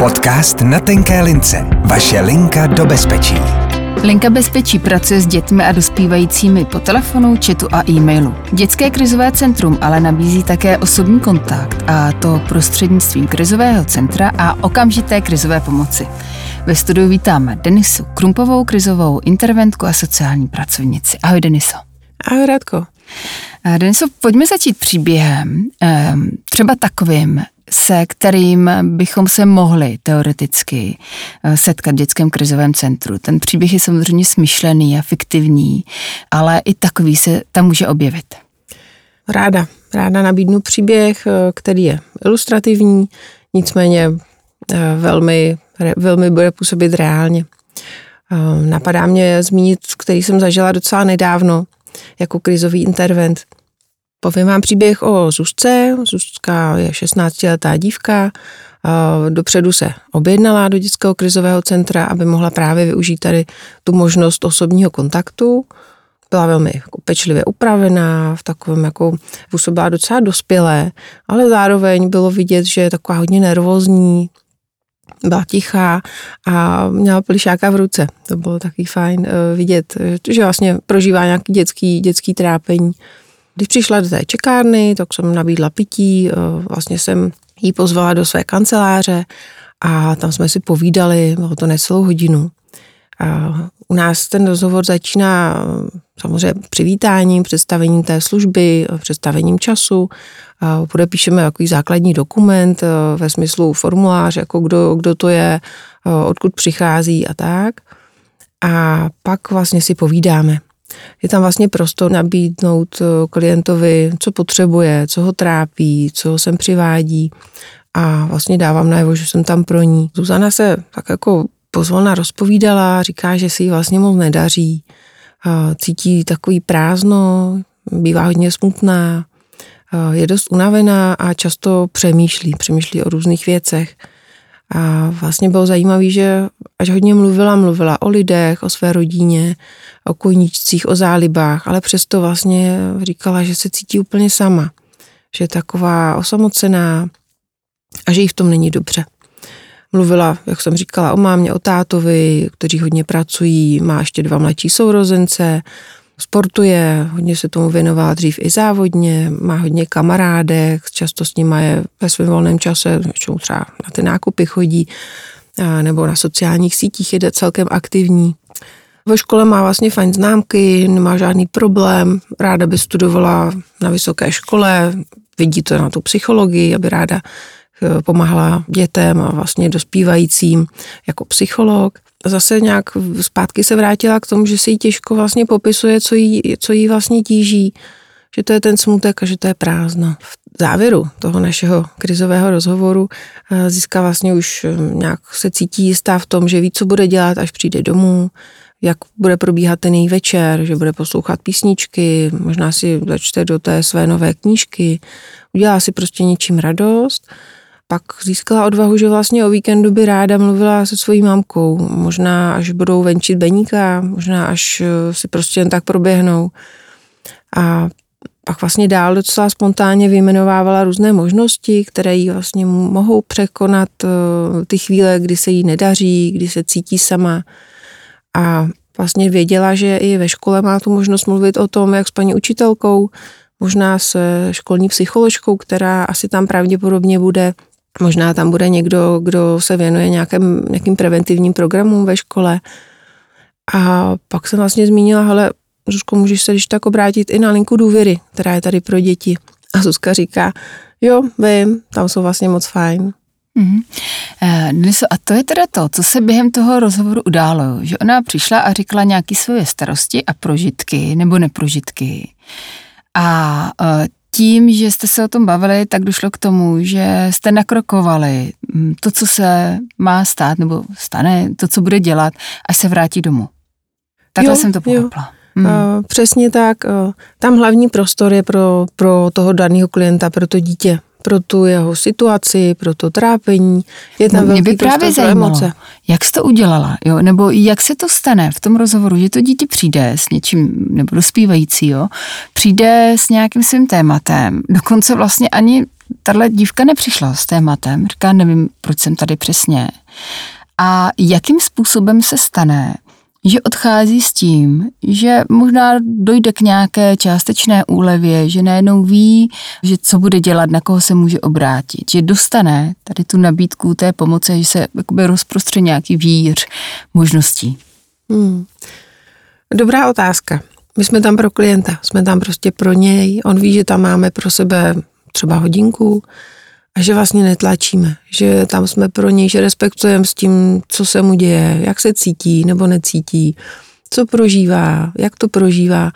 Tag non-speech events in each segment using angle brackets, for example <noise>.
Podcast na tenké lince. Vaše linka do bezpečí. Linka bezpečí pracuje s dětmi a dospívajícími po telefonu, chatu a e-mailu. Dětské krizové centrum ale nabízí také osobní kontakt a to prostřednictvím krizového centra a okamžité krizové pomoci. Ve studiu vítáme Denisu Krumpovou, krizovou interventku a sociální pracovnici. Ahoj Deniso. Ahoj Radko. Deniso, pojďme začít příběhem, ehm, třeba takovým, se kterým bychom se mohli teoreticky eh, setkat v dětském krizovém centru. Ten příběh je samozřejmě smyšlený a fiktivní, ale i takový se tam může objevit. Ráda. Ráda nabídnu příběh, eh, který je ilustrativní, nicméně eh, velmi, velmi bude působit reálně. Napadá mě zmínit, který jsem zažila docela nedávno jako krizový intervent. Povím vám příběh o Zuzce. Zuzka je 16-letá dívka. Dopředu se objednala do dětského krizového centra, aby mohla právě využít tady tu možnost osobního kontaktu. Byla velmi jako pečlivě upravená, v takovém jako působila docela dospělé, ale zároveň bylo vidět, že je taková hodně nervózní, byla tichá a měla plišáka v ruce. To bylo taky fajn uh, vidět, že vlastně prožívá nějaký dětský, dětský trápení. Když přišla do té čekárny, tak jsem nabídla pití, uh, vlastně jsem jí pozvala do své kanceláře a tam jsme si povídali, bylo to necelou hodinu. A u nás ten rozhovor začíná samozřejmě přivítáním, představením té služby, představením času. Podepíšeme takový základní dokument ve smyslu formulář, jako kdo, kdo to je, odkud přichází a tak. A pak vlastně si povídáme. Je tam vlastně prostor nabídnout klientovi, co potřebuje, co ho trápí, co ho sem přivádí a vlastně dávám najevo, že jsem tam pro ní. Zuzana se tak jako pozvolna rozpovídala, říká, že si jí vlastně moc nedaří, cítí takový prázdno, bývá hodně smutná, je dost unavená a často přemýšlí, přemýšlí o různých věcech. A vlastně bylo zajímavé, že až hodně mluvila, mluvila o lidech, o své rodině, o koníčcích, o zálibách, ale přesto vlastně říkala, že se cítí úplně sama, že je taková osamocená a že jí v tom není dobře. Mluvila, jak jsem říkala, o mámě, o tátovi, kteří hodně pracují, má ještě dva mladší sourozence, sportuje, hodně se tomu věnovala dřív i závodně, má hodně kamarádek, často s nimi je ve svém volném čase, většinou třeba na ty nákupy chodí, nebo na sociálních sítích je celkem aktivní. Ve škole má vlastně fajn známky, nemá žádný problém, ráda by studovala na vysoké škole, vidí to na tu psychologii, aby ráda pomáhala dětem a vlastně dospívajícím jako psycholog. Zase nějak zpátky se vrátila k tomu, že si jí těžko vlastně popisuje, co jí, co jí vlastně tíží, že to je ten smutek a že to je prázdno. V závěru toho našeho krizového rozhovoru eh, získá vlastně už eh, nějak se cítí jistá v tom, že ví, co bude dělat, až přijde domů, jak bude probíhat ten její večer, že bude poslouchat písničky, možná si začte do té své nové knížky, udělá si prostě něčím radost pak získala odvahu, že vlastně o víkendu by ráda mluvila se svojí mamkou. Možná až budou venčit beníka, možná až eh, si prostě jen tak proběhnou. A pak vlastně dál docela spontánně vyjmenovávala různé možnosti, které jí vlastně mohou překonat eh, ty chvíle, kdy se jí nedaří, kdy se cítí sama. A vlastně věděla, že i ve škole má tu možnost mluvit o tom, jak s paní učitelkou, možná se školní psycholožkou, která asi tam pravděpodobně bude Možná tam bude někdo, kdo se věnuje nějakým, nějakým preventivním programům ve škole. A pak jsem vlastně zmínila, hele, Zuzko, můžeš se když tak obrátit i na linku důvěry, která je tady pro děti. A Zuzka říká, jo, vím, tam jsou vlastně moc fajn. Mm-hmm. a to je teda to, co se během toho rozhovoru událo, že ona přišla a říkala nějaké svoje starosti a prožitky nebo neprožitky. A eh, tím, že jste se o tom bavili, tak došlo k tomu, že jste nakrokovali mm, to, co se má stát, nebo stane, to, co bude dělat, až se vrátí domů. Takhle jo, jsem to pochopila. Hmm. Přesně tak. Uh, tam hlavní prostor je pro, pro toho daného klienta, pro to dítě pro tu jeho situaci, pro to trápení. Je tam no, mě by právě zajímalo, emoce. jak jsi to udělala, jo? nebo jak se to stane v tom rozhovoru, že to dítě přijde s něčím, nebo dospívající, jo? přijde s nějakým svým tématem, dokonce vlastně ani tahle dívka nepřišla s tématem, říká, nevím, proč jsem tady přesně. A jakým způsobem se stane, že odchází s tím, že možná dojde k nějaké částečné úlevě, že najednou ví, že co bude dělat, na koho se může obrátit, že dostane tady tu nabídku té pomoci, že se jakoby rozprostře nějaký víř možností. Hmm. Dobrá otázka. My jsme tam pro klienta, jsme tam prostě pro něj. On ví, že tam máme pro sebe třeba hodinku a že vlastně netlačíme, že tam jsme pro něj, že respektujeme s tím, co se mu děje, jak se cítí nebo necítí, co prožívá, jak to prožívá,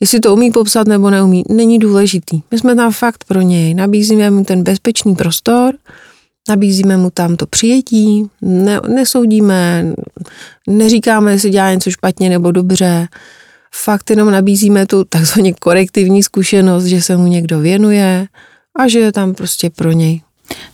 jestli to umí popsat nebo neumí, není důležitý. My jsme tam fakt pro něj, nabízíme mu ten bezpečný prostor, nabízíme mu tam to přijetí, ne, nesoudíme, neříkáme, jestli dělá něco špatně nebo dobře, fakt jenom nabízíme tu takzvaně korektivní zkušenost, že se mu někdo věnuje a že je tam prostě pro něj.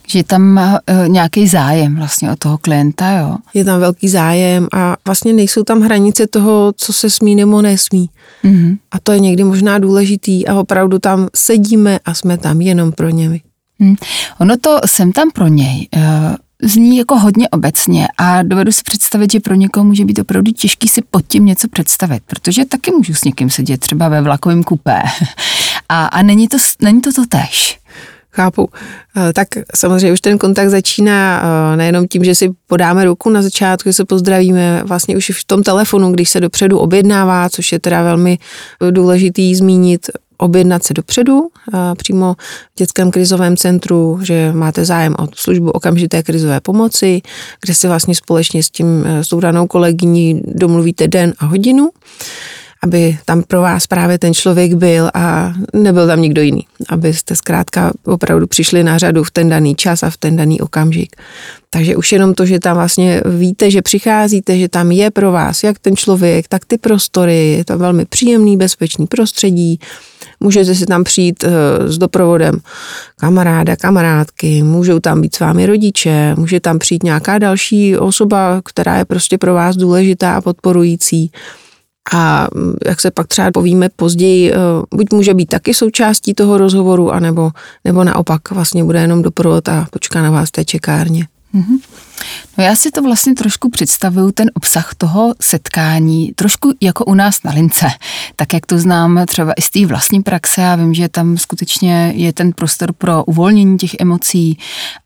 Že tam má uh, nějaký zájem vlastně o toho klienta, jo? Je tam velký zájem a vlastně nejsou tam hranice toho, co se smí nebo nesmí. Mm-hmm. A to je někdy možná důležitý a opravdu tam sedíme a jsme tam jenom pro něj. Hmm. Ono to jsem tam pro něj. Uh, zní jako hodně obecně a dovedu si představit, že pro někoho může být opravdu těžký si pod tím něco představit, protože taky můžu s někým sedět třeba ve vlakovém kupé <laughs> a, a není, to, není to to tež. Chápu. Eh, tak samozřejmě už ten kontakt začíná eh, nejenom tím, že si podáme ruku na začátku, že se pozdravíme, vlastně už v tom telefonu, když se dopředu objednává, což je teda velmi důležitý zmínit, objednat se dopředu přímo v dětském krizovém centru, že máte zájem o službu okamžité krizové pomoci, kde si vlastně společně s tím s tou danou kolegyní domluvíte den a hodinu aby tam pro vás právě ten člověk byl a nebyl tam nikdo jiný. Abyste zkrátka opravdu přišli na řadu v ten daný čas a v ten daný okamžik. Takže už jenom to, že tam vlastně víte, že přicházíte, že tam je pro vás jak ten člověk, tak ty prostory, je to velmi příjemný, bezpečný prostředí, Můžete si tam přijít eh, s doprovodem kamaráda, kamarádky, můžou tam být s vámi rodiče, může tam přijít nějaká další osoba, která je prostě pro vás důležitá a podporující. A jak se pak třeba povíme později, eh, buď může být taky součástí toho rozhovoru, anebo, nebo naopak vlastně bude jenom doprovod a počká na vás té čekárně. Mm-hmm. No já si to vlastně trošku představuju, ten obsah toho setkání, trošku jako u nás na lince. Tak jak to znám třeba i z té vlastní praxe, já vím, že tam skutečně je ten prostor pro uvolnění těch emocí,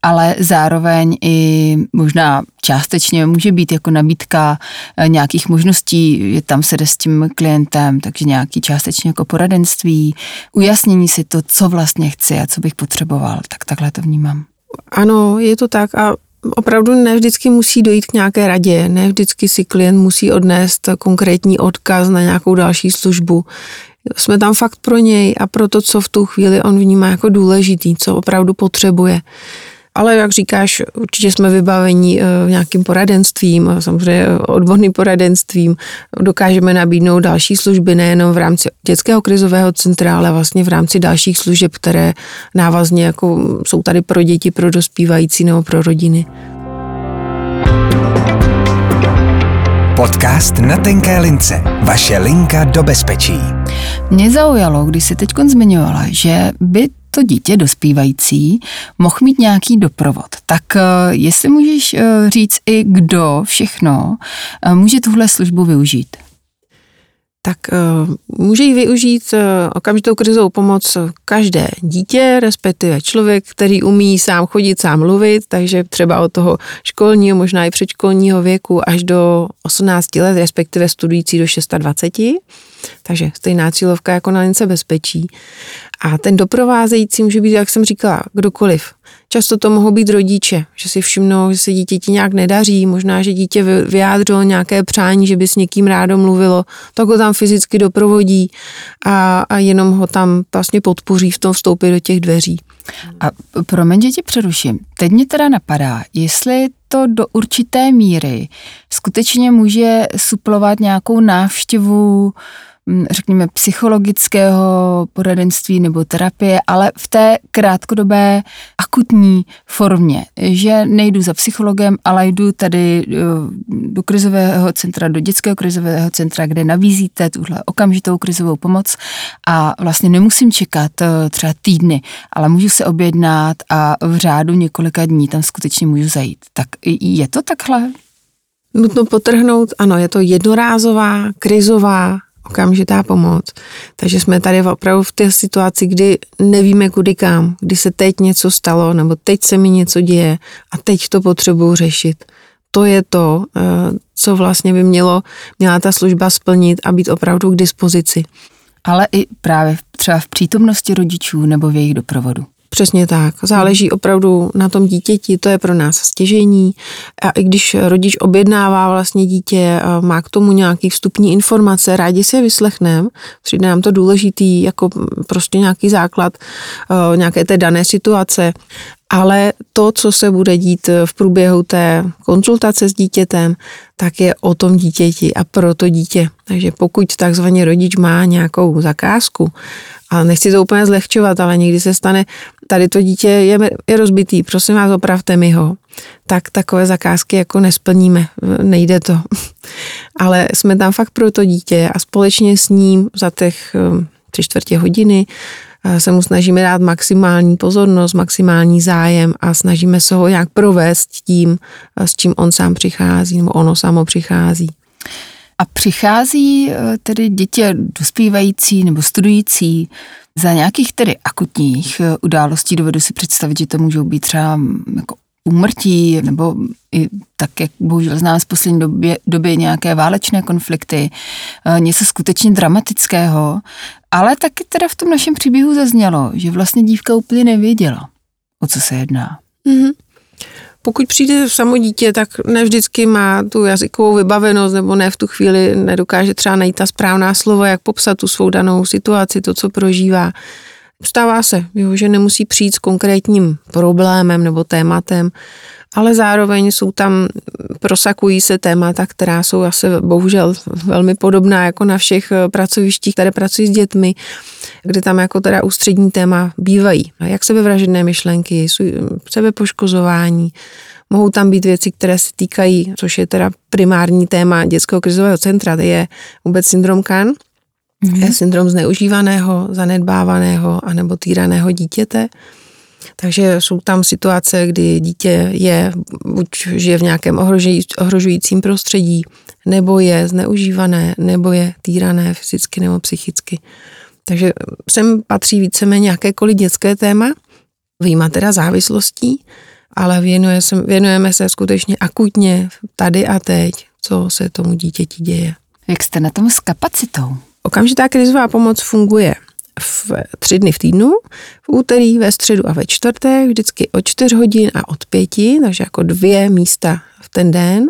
ale zároveň i možná částečně může být jako nabídka eh, nějakých možností, je tam se jde s tím klientem, takže nějaký částečně jako poradenství, ujasnění si to, co vlastně chci a co bych potřeboval, tak takhle to vnímám. Ano, je to tak a opravdu ne vždycky musí dojít k nějaké radě, ne vždycky si klient musí odnést konkrétní odkaz na nějakou další službu. Jsme tam fakt pro něj a pro to, co v tu chvíli on vnímá jako důležitý, co opravdu potřebuje ale jak říkáš, určitě jsme vybaveni eh, nějakým poradenstvím, samozřejmě odborným poradenstvím. Dokážeme nabídnout další služby nejenom v rámci dětského krizového centra, ale vlastně v rámci dalších služeb, které návazně jako jsou tady pro děti, pro dospívající nebo pro rodiny. Podcast na tenké lince. Vaše linka do bezpečí. Mě zaujalo, když si teď zmiňovala, že by to dítě dospívající mohl mít nějaký doprovod. Tak eh, jestli můžeš eh, říct i kdo všechno eh, může tuhle službu využít? Tak uh, může ji využít uh, okamžitou krizovou pomoc každé dítě, respektive člověk, který umí sám chodit, sám mluvit, takže třeba od toho školního, možná i předškolního věku až do 18 let, respektive studující do 26. Takže stejná cílovka jako na lince bezpečí. A ten doprovázející může být, jak jsem říkala, kdokoliv. Často to mohou být rodiče, že si všimnou, že se dítěti nějak nedaří, možná, že dítě vyjádřilo nějaké přání, že by s někým rádo mluvilo, tak ho tam fyzicky doprovodí a, a jenom ho tam vlastně podpoří v tom vstoupit do těch dveří. A promiň, že tě přeruším. Teď mě teda napadá, jestli to do určité míry skutečně může suplovat nějakou návštěvu řekněme, psychologického poradenství nebo terapie, ale v té krátkodobé akutní formě, že nejdu za psychologem, ale jdu tady eh, do krizového centra, do dětského krizového centra, kde nabízíte tuhle okamžitou krizovou pomoc a vlastně nemusím čekat eh, třeba týdny, ale můžu se objednat a v řádu několika dní tam skutečně můžu zajít. Tak je to takhle? Nutno potrhnout, ano, je to jednorázová, krizová, okamžitá pomoc. Takže jsme tady opravdu v té situaci, kdy nevíme kudy kam, kdy se teď něco stalo, nebo teď se mi něco děje a teď to potřebuji řešit. To je to, eh, co vlastně by mělo, měla ta služba splnit a být opravdu k dispozici. Ale i právě třeba v přítomnosti rodičů nebo v jejich doprovodu. Přesně tak. Záleží opravdu na tom dítěti, to je pro nás stěžení. A i když rodič objednává vlastně dítě, má k tomu nějaký vstupní informace, rádi si je vyslechneme, přijde nám to důležitý jako prostě nějaký základ nějaké té dané situace. Ale to, co se bude dít v průběhu té konzultace s dítětem, tak je o tom dítěti a pro to dítě. Takže pokud takzvaně rodič má nějakou zakázku a nechci to úplně zlehčovat, ale někdy se stane, tady to dítě je, je rozbitý, prosím vás, opravte mi ho. Tak takové zakázky jako nesplníme, nejde to. <laughs> ale jsme tam fakt pro to dítě a společně s ním za těch um, tři čtvrtě hodiny se mu snažíme dát maximální pozornost, maximální zájem a snažíme se ho nějak provést tím, uh, s čím on sám přichází, nebo ono samo přichází. A přichází eh, tedy děti dospívající nebo studující za nějakých tedy akutních eh, událostí. Dovedu si představit, že to můžou být třeba mm, jako úmrtí nebo i tak, jak bohužel známe z poslední době, době nějaké válečné konflikty, eh, něco skutečně dramatického. Ale taky teda v tom našem příběhu zaznělo, že vlastně dívka úplně nevěděla, o co se jedná. Mm-hmm. Pokud přijde samo dítě, tak ne vždycky má tu jazykovou vybavenost, nebo ne v tu chvíli nedokáže třeba najít ta správná slova, jak popsat tu svou danou situaci, to, co prožívá. Stává se, jo, že nemusí přijít s konkrétním problémem nebo tématem, ale zároveň jsou tam, prosakují se témata, která jsou asi bohužel velmi podobná jako na všech eh, pracovištích, které pracují s dětmi, kde tam jako teda ústřední téma bývají. Jak sebevražedné myšlenky, sebepoškozování, mohou tam být věci, které se týkají, což je teda primární téma dětského krizového centra, to je vůbec syndrom KAN, mm-hmm. syndrom zneužívaného, zanedbávaného anebo týraného dítěte. Takže jsou tam situace, kdy dítě je, buď žije v nějakém ohrožujícím prostředí, nebo je zneužívané, nebo je týrané fyzicky nebo psychicky. Takže sem patří víceméně jakékoliv dětské téma, výjima teda závislostí, ale věnuje se, věnujeme se skutečně akutně tady a teď, co se tomu dítěti děje. Jak jste na tom s kapacitou? Okamžitá krizová pomoc funguje v tři dny v týdnu, v úterý, ve středu a ve čtvrtek, vždycky od čtyř hodin a od pěti, takže jako dvě místa v ten den.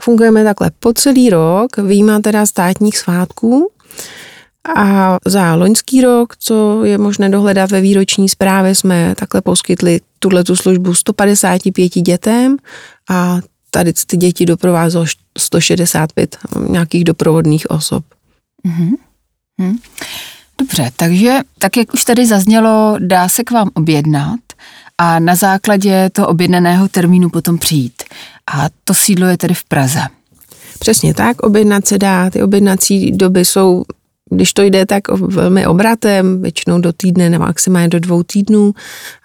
Fungujeme takhle po celý rok, výjima teda státních svátků. A za loňský rok, co je možné dohledat ve výroční zprávě, jsme takhle poskytli tuhle tu službu 155 dětem a tady ty děti doprovázelo 165 nějakých doprovodných osob. Mm-hmm. Hmm. Dobře, takže tak, jak už tady zaznělo, dá se k vám objednat a na základě toho objednaného termínu potom přijít. A to sídlo je tedy v Praze. Přesně tak, objednat se dá. Ty objednací doby jsou, když to jde tak velmi obratem, většinou do týdne nebo maximálně do dvou týdnů,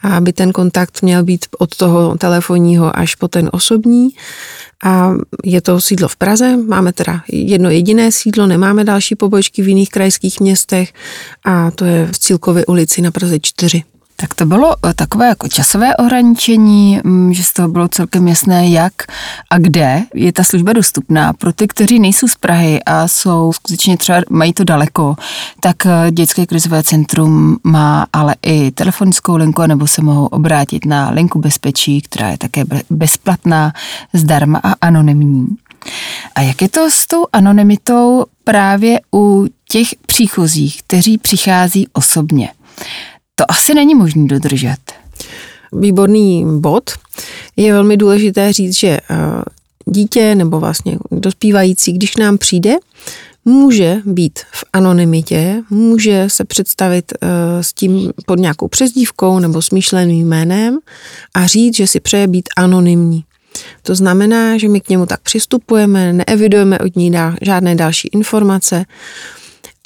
aby ten kontakt měl být od toho telefonního až po ten osobní a je to sídlo v Praze. Máme teda jedno jediné sídlo, nemáme další pobočky v jiných krajských městech a to je v Cílkově ulici na Praze 4. Tak to bylo eh, takové jako časové ohraničení, mm, že z toho bylo celkem jasné, jak a kde je ta služba dostupná. Pro ty, kteří nejsou z Prahy a jsou skutečně třeba mají to daleko, tak eh, dětské krizové centrum má ale i telefonickou linku, nebo se mohou obrátit na linku bezpečí, která je také bezplatná, zdarma a anonymní. A jak je to s tou anonymitou právě u těch příchozích, kteří přichází osobně? To asi není možné dodržet. Výborný bod. Je velmi důležité říct, že eh, dítě nebo vlastně dospívající, když nám přijde, může být v anonymitě, může se představit uh, s tím pod nějakou přezdívkou nebo smýšleným jménem a říct, že si přeje být anonymní. To znamená, že my k němu tak přistupujeme, neevidujeme od ní žádné další informace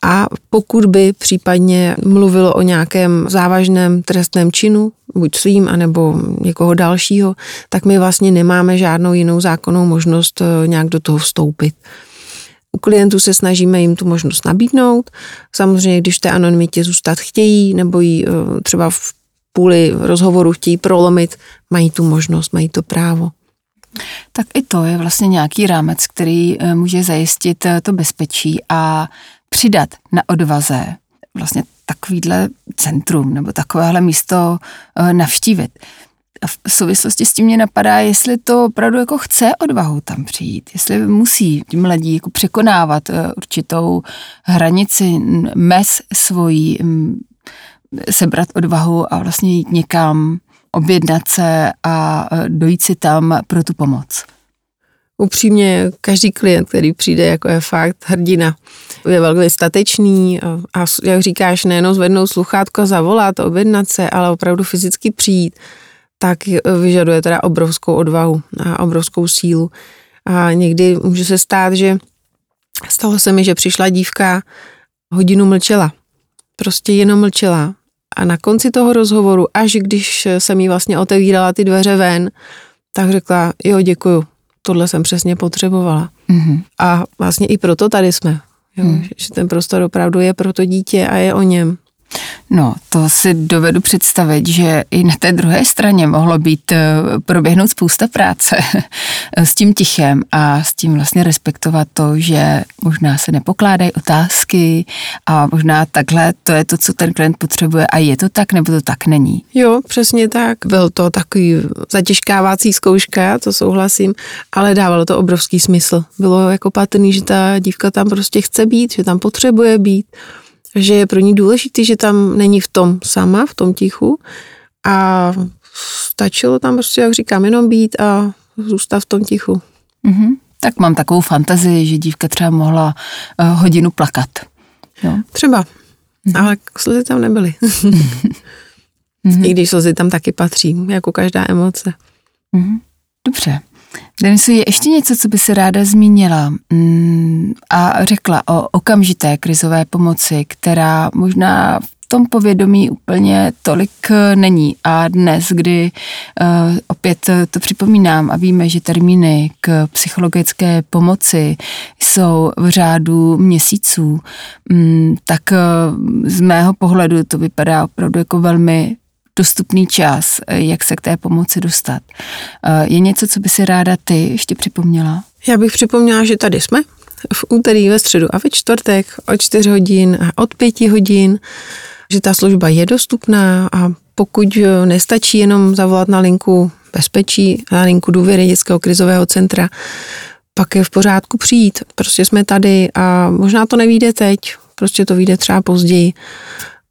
a pokud by případně mluvilo o nějakém závažném trestném činu, buď svým, anebo někoho dalšího, tak my vlastně nemáme žádnou jinou zákonnou možnost eh, nějak do toho vstoupit. U klientů se snažíme jim tu možnost nabídnout. Samozřejmě, když té anonymitě zůstat chtějí, nebo ji eh, třeba v půli rozhovoru chtějí prolomit, mají tu možnost, mají to právo. Tak i to je vlastně nějaký rámec, který eh, může zajistit to bezpečí a přidat na odvaze vlastně takovýhle centrum nebo takovéhle místo eh, navštívit. A v souvislosti s tím mě napadá, jestli to opravdu jako chce odvahu tam přijít, jestli musí mladí jako překonávat eh, určitou hranici, mez svojí, sebrat odvahu a vlastně jít někam, objednat se a eh, dojít si tam pro tu pomoc. Upřímně, každý klient, který přijde, jako je fakt hrdina, je velmi statečný a, jak říkáš, nejenom zvednout sluchátko, zavolat, objednat se, ale opravdu fyzicky přijít, tak vyžaduje teda obrovskou odvahu a obrovskou sílu. A někdy může se stát, že stalo se mi, že přišla dívka, hodinu mlčela. Prostě jenom mlčela. A na konci toho rozhovoru, až když jsem jí vlastně otevírala ty dveře ven, tak řekla, jo, děkuju, tohle jsem přesně potřebovala. Mm-hmm. A vlastně i proto tady jsme. Jo, mm. Že ten prostor opravdu je pro to dítě a je o něm. No, to si dovedu představit, že i na té druhé straně mohlo být eh, proběhnout spousta práce <laughs> s tím tichem a s tím vlastně respektovat to, že možná se nepokládají otázky a možná takhle to je to, co ten klient potřebuje a je to tak, nebo to tak není. Jo, přesně tak. Byl to takový zatěžkávací zkouška, to souhlasím, ale dávalo to obrovský smysl. Bylo jako patrný, že ta dívka tam prostě chce být, že tam potřebuje být že je pro ní důležitý, že tam není v tom sama, v tom tichu a stačilo tam prostě, jak říkám, jenom být a zůstat v tom tichu. Mm-hmm. Tak mám takovou fantazii, že dívka třeba mohla uh, hodinu plakat. Jo? Třeba, mm-hmm. ale slzy tam nebyly. mm-hmm. <laughs> I když slzy tam taky patří, jako každá emoce. Mm-hmm. Dobře. Denisu, je ještě něco, co by se ráda zmínila mm, a řekla o okamžité krizové pomoci, která možná v tom povědomí úplně tolik eh, není. A dnes, kdy uh, opět to připomínám a víme, že termíny k psychologické pomoci jsou v řádu měsíců, um, tak z mého pohledu to vypadá opravdu jako velmi dostupný čas, eh, jak se k té pomoci dostat. Eh, je něco, co by si ráda ty ještě připomněla? Já bych připomněla, že tady jsme v úterý, ve středu a ve čtvrtek od 4 hodin a od 5 hodin, že ta služba je dostupná a pokud nestačí jenom zavolat na linku bezpečí, na linku důvěry dětského krizového centra, pak je v pořádku přijít. Prostě jsme tady a možná to nevíde teď, prostě to vyjde třeba později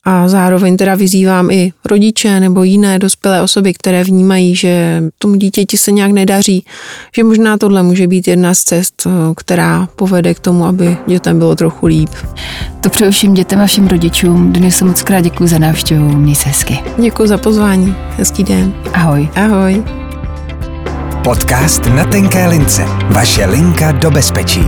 a zároveň teda vyzývám i rodiče nebo jiné dospělé osoby, které vnímají, že tomu dítěti se nějak nedaří, že možná tohle může být jedna z cest, eh, která povede k tomu, aby dětem bylo trochu líp. To přeju všem dětem a všem rodičům. Dnes moc krát děkuji za návštěvu. Měj se hezky. Děkuji za pozvání. Hezký den. Ahoj. Ahoj. Podcast na tenké lince. Vaše linka do bezpečí.